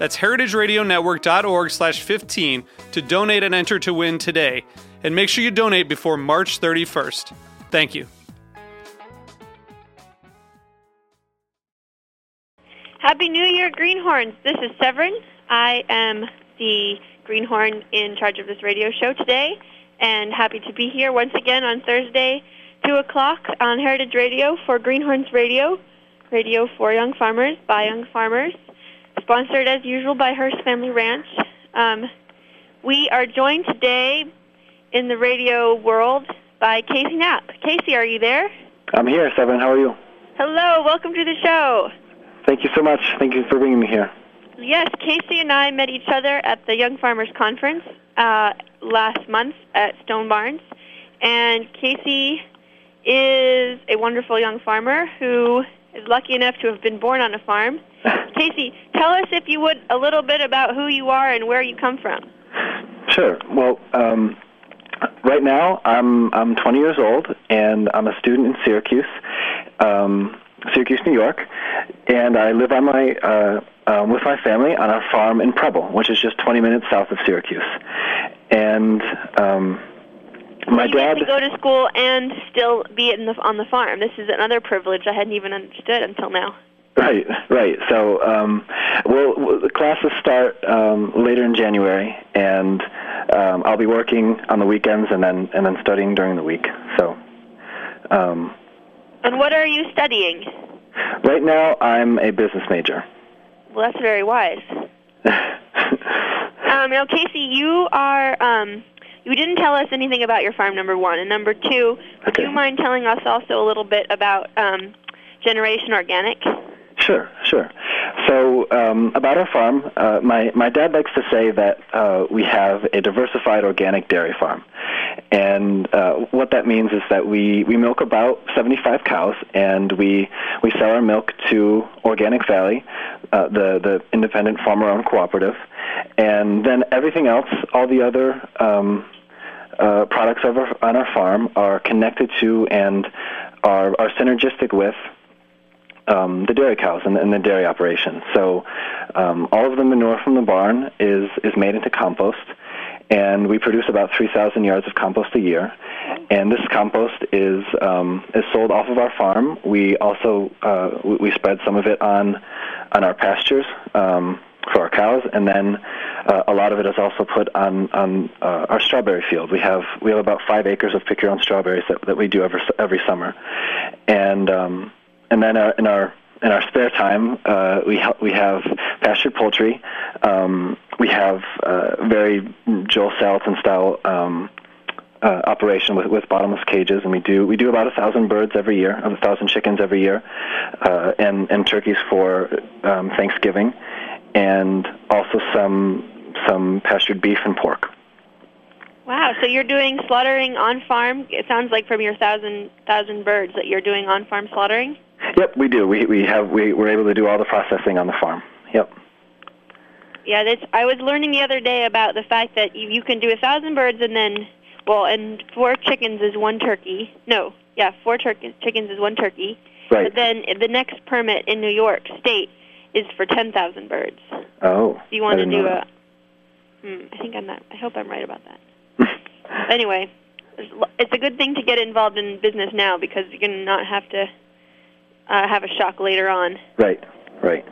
That's heritageradionetwork.org slash 15 to donate and enter to win today. And make sure you donate before March 31st. Thank you. Happy New Year, Greenhorns. This is Severine. I am the greenhorn in charge of this radio show today, and happy to be here once again on Thursday, 2 o'clock on Heritage Radio for Greenhorns Radio, radio for young farmers by young farmers sponsored as usual by Hearst Family Ranch. Um, we are joined today in the radio world by Casey Knapp. Casey, are you there? I'm here, Severine. How are you? Hello, welcome to the show. Thank you so much. Thank you for bringing me here. Yes, Casey and I met each other at the Young Farmers Conference uh, last month at Stone Barns. And Casey is a wonderful young farmer who is lucky enough to have been born on a farm. Casey, tell us, if you would, a little bit about who you are and where you come from. Sure. Well, um, right now I'm I'm 20 years old and I'm a student in Syracuse, um, Syracuse, New York, and I live on my uh, um, with my family on our farm in Preble, which is just 20 minutes south of Syracuse, and. Um, my you dad get to go to school and still be in the, on the farm. This is another privilege I hadn't even understood until now. Right, right. So, um, well, the classes start um, later in January, and um, I'll be working on the weekends and then and then studying during the week. So. Um, and what are you studying? Right now, I'm a business major. Well, that's very wise. um, now, Casey, you are. Um, you didn't tell us anything about your farm, number one, and number two. Okay. Do you mind telling us also a little bit about um, Generation Organic? Sure, sure. So um, about our farm, uh, my my dad likes to say that uh, we have a diversified organic dairy farm, and uh, what that means is that we, we milk about 75 cows, and we we sell our milk to Organic Valley, uh, the the independent farmer-owned cooperative, and then everything else, all the other um, uh, products of our, on our farm are connected to and are are synergistic with um, the dairy cows and, and the dairy operation. So um, all of the manure from the barn is is made into compost, and we produce about 3,000 yards of compost a year. And this compost is um, is sold off of our farm. We also uh, we, spread some of it on on our pastures um, for our cows, and then uh, a lot of it is also put on on uh, our strawberry field. We have we have about five acres of pick your own strawberries that, that we do every every summer, and um, and then uh, in our in our spare time, uh, we ha- we have pastured poultry. Um, we have uh, very Joel Salatin style um, uh, operation with, with bottomless cages, and we do we do about a thousand birds every year, a thousand chickens every year, uh, and and turkeys for um, Thanksgiving, and also some some pastured beef and pork. Wow! So you're doing slaughtering on farm. It sounds like from your thousand thousand birds that you're doing on farm slaughtering. Yep, we do. We we have we we're able to do all the processing on the farm. Yep. Yeah, that's. I was learning the other day about the fact that you, you can do a thousand birds and then, well, and four chickens is one turkey. No, yeah, four turkey, chickens is one turkey. Right. But then the next permit in New York State is for ten thousand birds. Oh. Do you want to do a? Hmm, I think I'm not. I hope I'm right about that. anyway, it's a good thing to get involved in business now because you're gonna not have to uh, have a shock later on. Right. Right.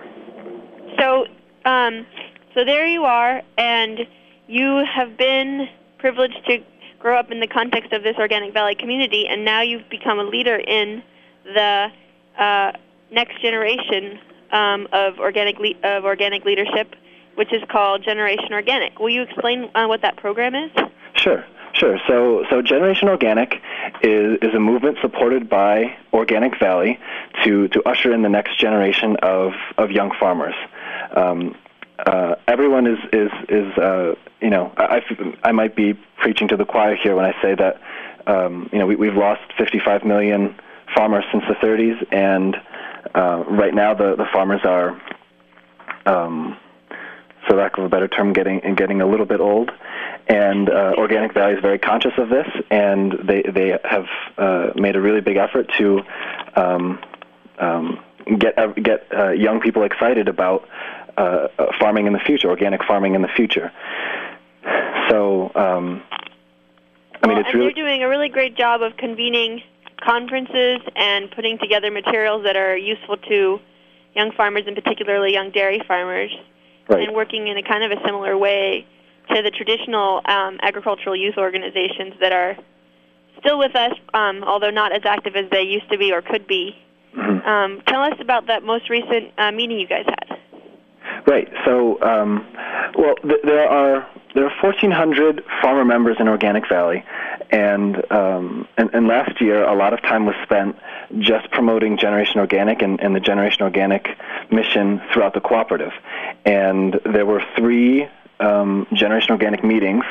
So, um, so there you are, and you have been privileged to grow up in the context of this Organic Valley community, and now you've become a leader in the uh, next generation um, of organic le- of organic leadership, which is called Generation Organic. Will you explain uh, what that program is? Sure. Sure. So, so Generation Organic is, is a movement supported by Organic Valley to, to usher in the next generation of, of young farmers. Um, uh, everyone is is is uh, you know I, I might be preaching to the choir here when I say that um, you know we, we've lost 55 million farmers since the 30s, and uh, right now the the farmers are, um, for lack of a better term, getting and getting a little bit old, and uh, Organic Valley is very conscious of this, and they they have uh, made a really big effort to. Um, um, get get uh, young people excited about uh, uh, farming in the future, organic farming in the future. So, um, I mean, well, it's and really they're doing a really great job of convening conferences and putting together materials that are useful to young farmers and particularly young dairy farmers, right. and working in a kind of a similar way to the traditional um, agricultural youth organizations that are still with us, um, although not as active as they used to be or could be. Mm-hmm. Um, tell us about that most recent uh, meeting you guys had. Right. So, um, well, th- there are there are 1,400 farmer members in Organic Valley, and, um, and and last year a lot of time was spent just promoting Generation Organic and, and the Generation Organic mission throughout the cooperative. And there were three um, Generation Organic meetings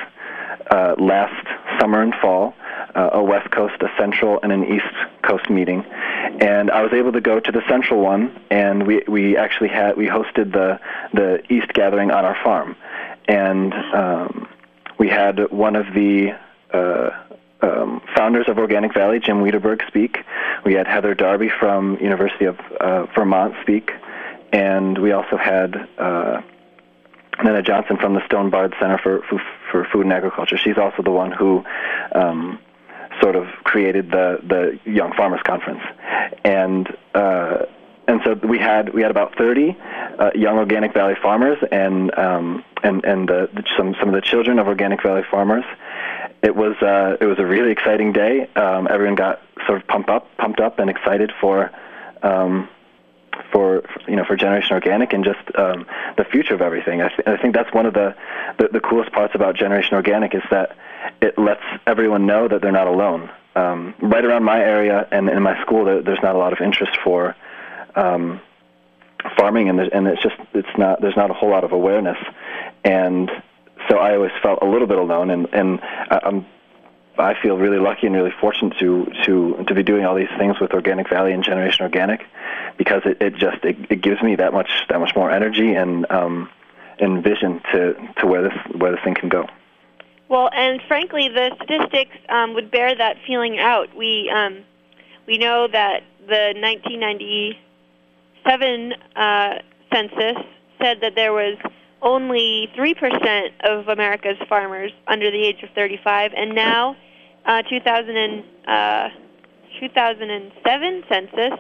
uh, last summer and fall uh, a West Coast, a Central, and an East Coast meeting. And I was able to go to the Central one, and we we actually had we hosted the the East gathering on our farm, and um, we had one of the uh, um, founders of Organic Valley, Jim Wedeberg, speak. We had Heather Darby from University of uh, Vermont speak, and we also had. Uh, Nena Johnson from the Stone Barns Center for, for, for Food and Agriculture. She's also the one who um, sort of created the the Young Farmers Conference, and uh, and so we had we had about 30 uh, young Organic Valley farmers and um, and and the, the, some some of the children of Organic Valley farmers. It was uh, it was a really exciting day. Um, everyone got sort of pumped up pumped up and excited for. Um, for you know for Generation Organic and just um, the future of everything. I, th- I think that's one of the, the the coolest parts about Generation Organic is that it lets everyone know that they're not alone. Um, right around my area and in my school, there, there's not a lot of interest for um, farming, and, and it's just it's not there's not a whole lot of awareness, and so I always felt a little bit alone, and and I'm I feel really lucky and really fortunate to to to be doing all these things with Organic Valley and Generation Organic, because it, it just it, it gives me that much that much more energy and um, and vision to to where this where this thing can go. Well, and frankly, the statistics um, would bear that feeling out. We um, we know that the 1997 uh, census said that there was only 3% of America's farmers under the age of 35, and now uh, 2000 and, uh, 2007 census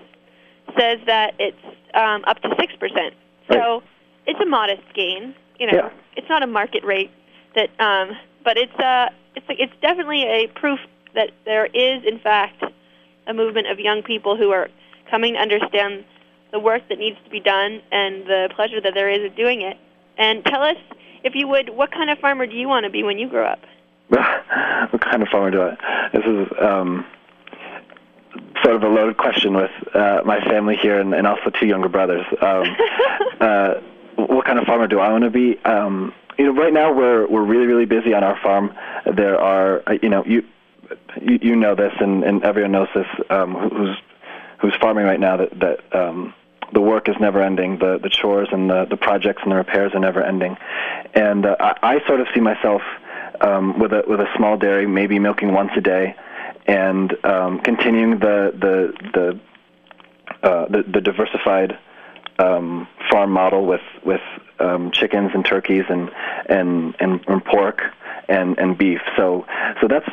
says that it's um, up to 6%. So right. it's a modest gain. You know, yeah. it's not a market rate that um, but it's uh, it's it's definitely a proof that there is, in fact, a movement of young people who are coming to understand the work that needs to be done and the pleasure that there is of doing it. And tell us, if you would, what kind of farmer do you want to be when you grow up? what kind of farmer do I? This is um, sort of a loaded question with uh, my family here and, and also two younger brothers. Um, uh, what kind of farmer do I want to be? Um, you know, right now we're we're really really busy on our farm. There are uh, you know you you, you know this and, and everyone knows this um, who's who's farming right now that that um, the work is never ending. The the chores and the the projects and the repairs are never ending, and uh, I, I sort of see myself um, with a with a small dairy, maybe milking once a day, and um, continuing the the the uh, the, the diversified um, farm model with with um, chickens and turkeys and, and and and pork and and beef. So so that's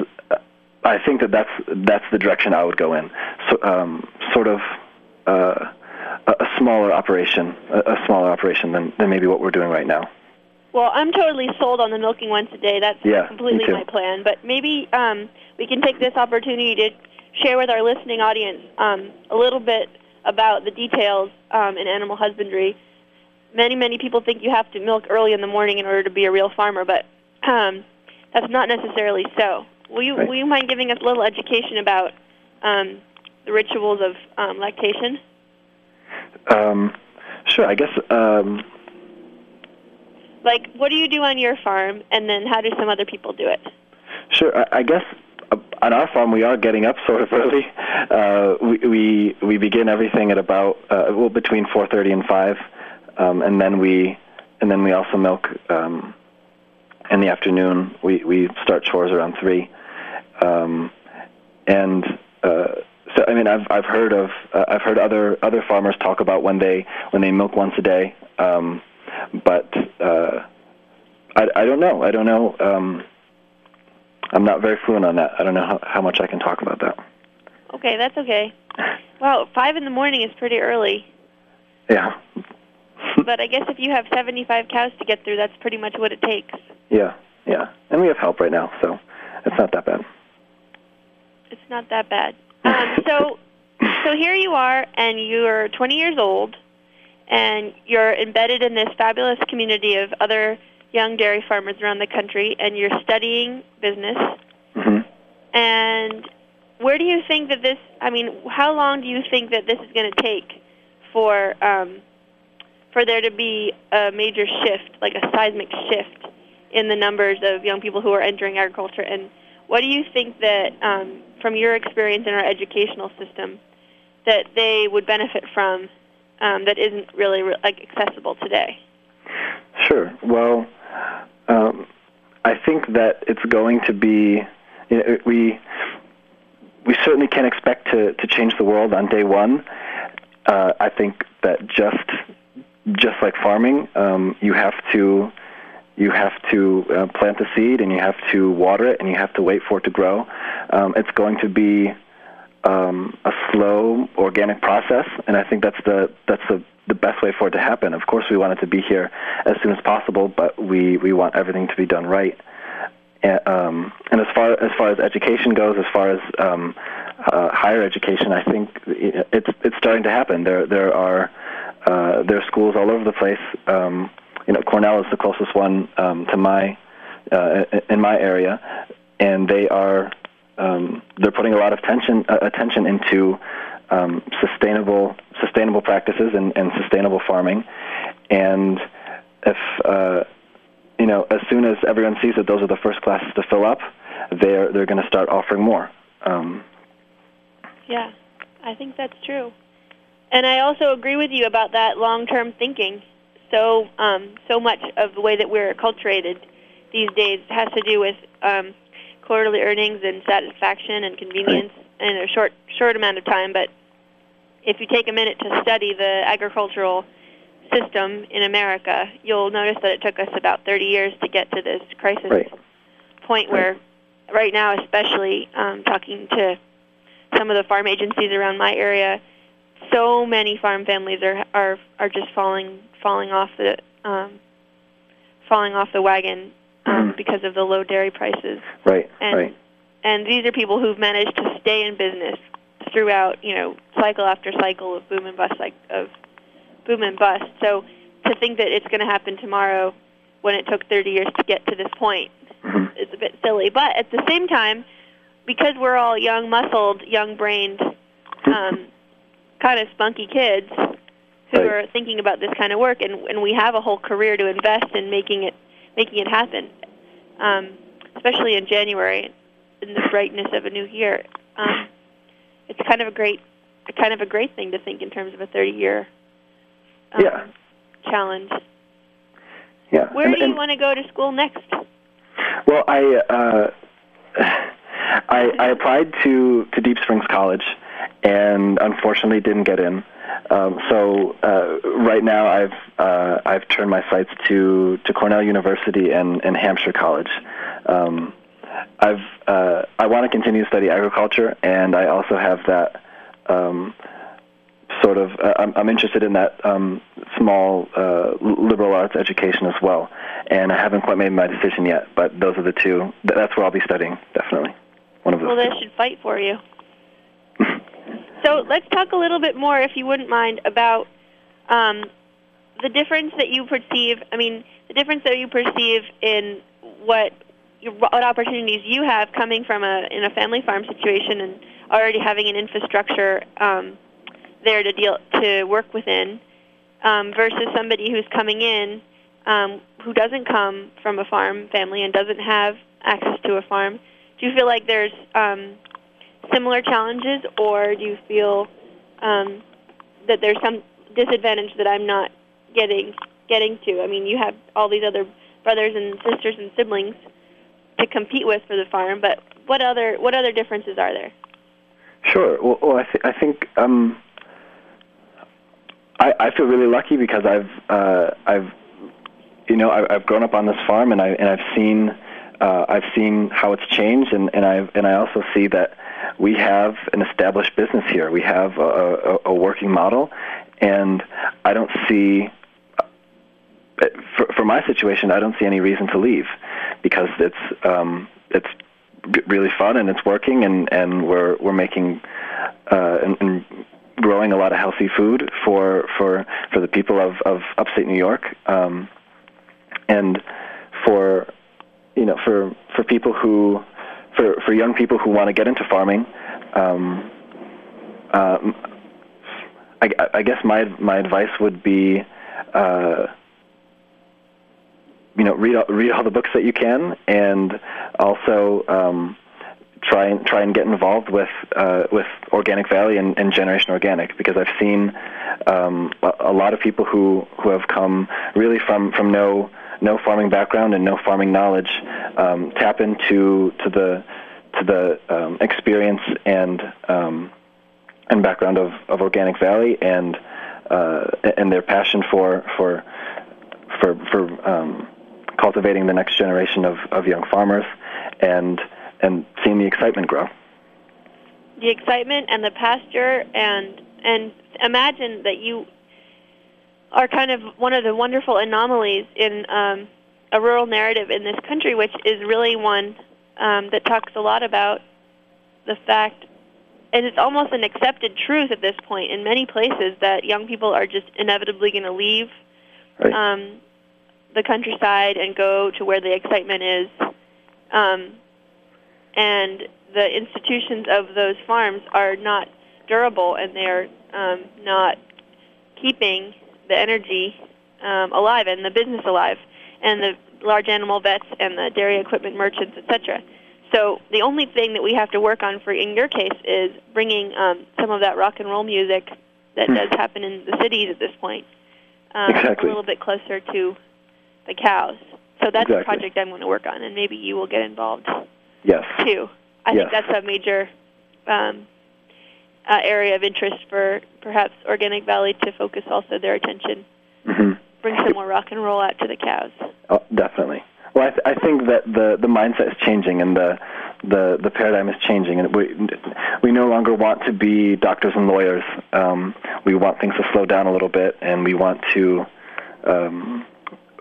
I think that that's that's the direction I would go in. So um, sort of. Uh, smaller operation, a, smaller operation than, than maybe what we're doing right now. Well, I'm totally sold on the milking once a day. That's Yeah, completely my plan. But maybe um, we can take this opportunity to share with our listening audience um, a little bit about the details um, in animal husbandry. Many, many people think you have to milk early in the morning in order to be a real farmer, but um, that's not necessarily so. Will you, Right. will you mind giving us a little education about um, the rituals of um, lactation? Um, sure. I guess. Um, Like, what do you do on your farm, and then how do some other people do it? Sure. I, I guess uh, on our farm we are getting up sort of early. Uh, we, we we begin everything at about uh, well between 4:30 and 5, um, and then we and then we also milk um, in the afternoon. We we start chores around three, um, and uh, so I mean I've I've heard of uh, I've heard other other farmers talk about when they when they milk once a day, um, but uh, I I don't know I don't know. Um, I'm not very fluent on that. I don't know how, how much I can talk about that. Okay, that's okay. Wow, five in the morning is pretty early. Yeah. But I guess if you have 75 cows to get through, that's pretty much what it takes. Yeah, yeah. And we have help right now, so it's not that bad. It's not that bad. Um, so, so here you are, and you're 20 years old, and you're embedded in this fabulous community of other young dairy farmers around the country, and you're studying business. hmm And where do you think that this? I mean, how long do you think that this is going to take for um, for there to be a major shift, like a seismic shift, in the numbers of young people who are entering agriculture? And what do you think that, um, from your experience in our educational system, that they would benefit from um, that isn't really re- like accessible today? Sure. Well, um, I think that it's going to be. You know, we we certainly can't expect to to change the world on day one. Uh, I think that just just like farming, um, you have to you have to uh, plant the seed and you have to water it and you have to wait for it to grow. Um, it's going to be um, a slow organic process, and I think that's the that's the the best way for it to happen. Of course, we want it to be here as soon as possible, but we we want everything to be done right. And, um, and as far as far as education goes, as far as um, uh, higher education, I think it's it's starting to happen. There there are uh, there are schools all over the place. Um, you know, Cornell is the closest one um, to my uh, in my area, and they are um, they're putting a lot of attention uh, attention into um, sustainable sustainable practices and, and sustainable farming, and if uh, you know, as soon as everyone sees that those are the first classes to fill up, they're they're going to start offering more. Um, Yeah, I think that's true. And I also agree with you about that long-term thinking. So, um, so much of the way that we're acculturated these days has to do with um, quarterly earnings and satisfaction and convenience in a short short amount of time. But if you take a minute to study the agricultural system in America, you'll notice that it took us about 30 years to get to this crisis Right. point where, right now, especially um, talking to some of the farm agencies around my area, so many farm families are are are just falling falling off the um, falling off the wagon um, Mhm. because of the low dairy prices. right, And right, and these are people who've managed to stay in business throughout, you know, cycle after cycle of boom and bust, like of boom and bust. So to think that it's going to happen tomorrow, when it took 30 years to get to this point, hmm is a bit silly. But at the same time, because we're all young, muscled, young-brained, um, kind of spunky kids who Right. are thinking about this kind of work, and, and we have a whole career to invest in making it making it happen, um, especially in January, in the brightness of a new year. Um, it's kind of a great, kind of a great thing to think in terms of a 30-year um, Yeah. challenge. yeah. Where And- do you and- want to go to school next? Well, I uh, I, I applied to to Deep Springs College, and unfortunately didn't get in. Um, so uh, right now, I've uh, I've turned my sights to, to Cornell University and, and Hampshire College. Um, I've uh, I want to continue to study agriculture, and I also have that um, sort of uh, I'm, I'm interested in that um, small uh, liberal arts education as well, and I haven't quite made my decision yet. But those are the two. That's where I'll be studying, definitely. One of those. Well, they should fight for you. so let's talk a little bit more, if you wouldn't mind, about um, the difference that you perceive. I mean, the difference that you perceive in what what opportunities you have coming from a in a family farm situation and already having an infrastructure um, there to deal to work within, um, versus somebody who's coming in um, who doesn't come from a farm family and doesn't have access to a farm. Do you feel like there's um, similar challenges, or do you feel um, that there's some disadvantage that I'm not getting getting to? I mean, you have all these other brothers and sisters and siblings to compete with for the farm, but what other what other differences are there? Sure. Well, well I, th- I think um, I, I feel really lucky because I've uh, I've you know I, I've grown up on this farm and I and I've seen uh, I've seen how it's changed and and I and I also see that we have an established business here. We have a, a, a working model, and I don't see for, for my situation, I don't see any reason to leave because it's um, it's really fun and it's working and, and we're we're making uh, and, and growing a lot of healthy food for for for the people of, of upstate New York um, and for you know for for people who for for young people who want to get into farming um, um, I, I guess my my advice would be uh, you know read read all the books that you can, and also um, try and try and get involved with uh, with Organic Valley and, and Generation Organic because I've seen um, a lot of people who who have come really from from no no farming background and no farming knowledge um, tap into to the to the um, experience and um, and background of, of Organic Valley and uh, and their passion for for for for um, cultivating the next generation of, of young farmers and and seeing the excitement grow. The excitement and the pasture and and imagine that you are kind of one of the wonderful anomalies in um, a rural narrative in this country, which is really one um, that talks a lot about the fact, and it's almost an accepted truth at this point in many places that young people are just inevitably going to leave Right. um, the countryside and go to where the excitement is. Um, and the institutions of those farms are not durable and they're um, not keeping the energy um, alive and the business alive and the large animal vets and the dairy equipment merchants, etc. So the only thing that we have to work on for in your case is bringing um, some of that rock and roll music that Hmm. does happen in the cities at this point um, Exactly. a little bit closer to the cows. So that's a project I'm going to work on, and maybe you will get involved Yes. too. I Yes. think that's a major um, uh, area of interest for perhaps Organic Valley to focus also their attention, hmm bring some more rock and roll out to the cows. Oh, definitely. Well, I, th- I think that the the mindset is changing and the the the paradigm is changing, and we we no longer want to be doctors and lawyers. Um, we want things to slow down a little bit, and we want to um,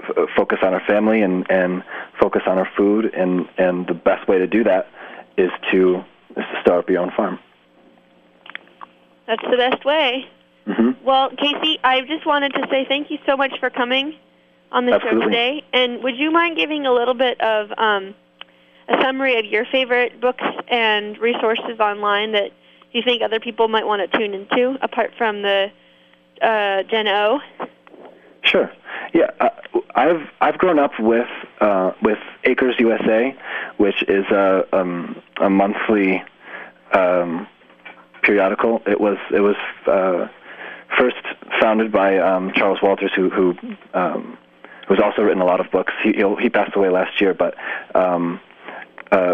f- focus on our family and and focus on our food. and And the best way to do that is to is to start up your own farm. That's the best way. hmm Well, Casey, I just wanted to say thank you so much for coming on the show today. And would you mind giving a little bit of um, a summary of your favorite books and resources online that you think other people might want to tune into, apart from the uh, Gen O? Sure. Yeah, uh, I've I've grown up with uh, with Acres USA, which is a um, a monthly um, periodical. It was it was uh, first founded by um, Charles Walters, who who um, who's also written a lot of books. He he passed away last year, but um,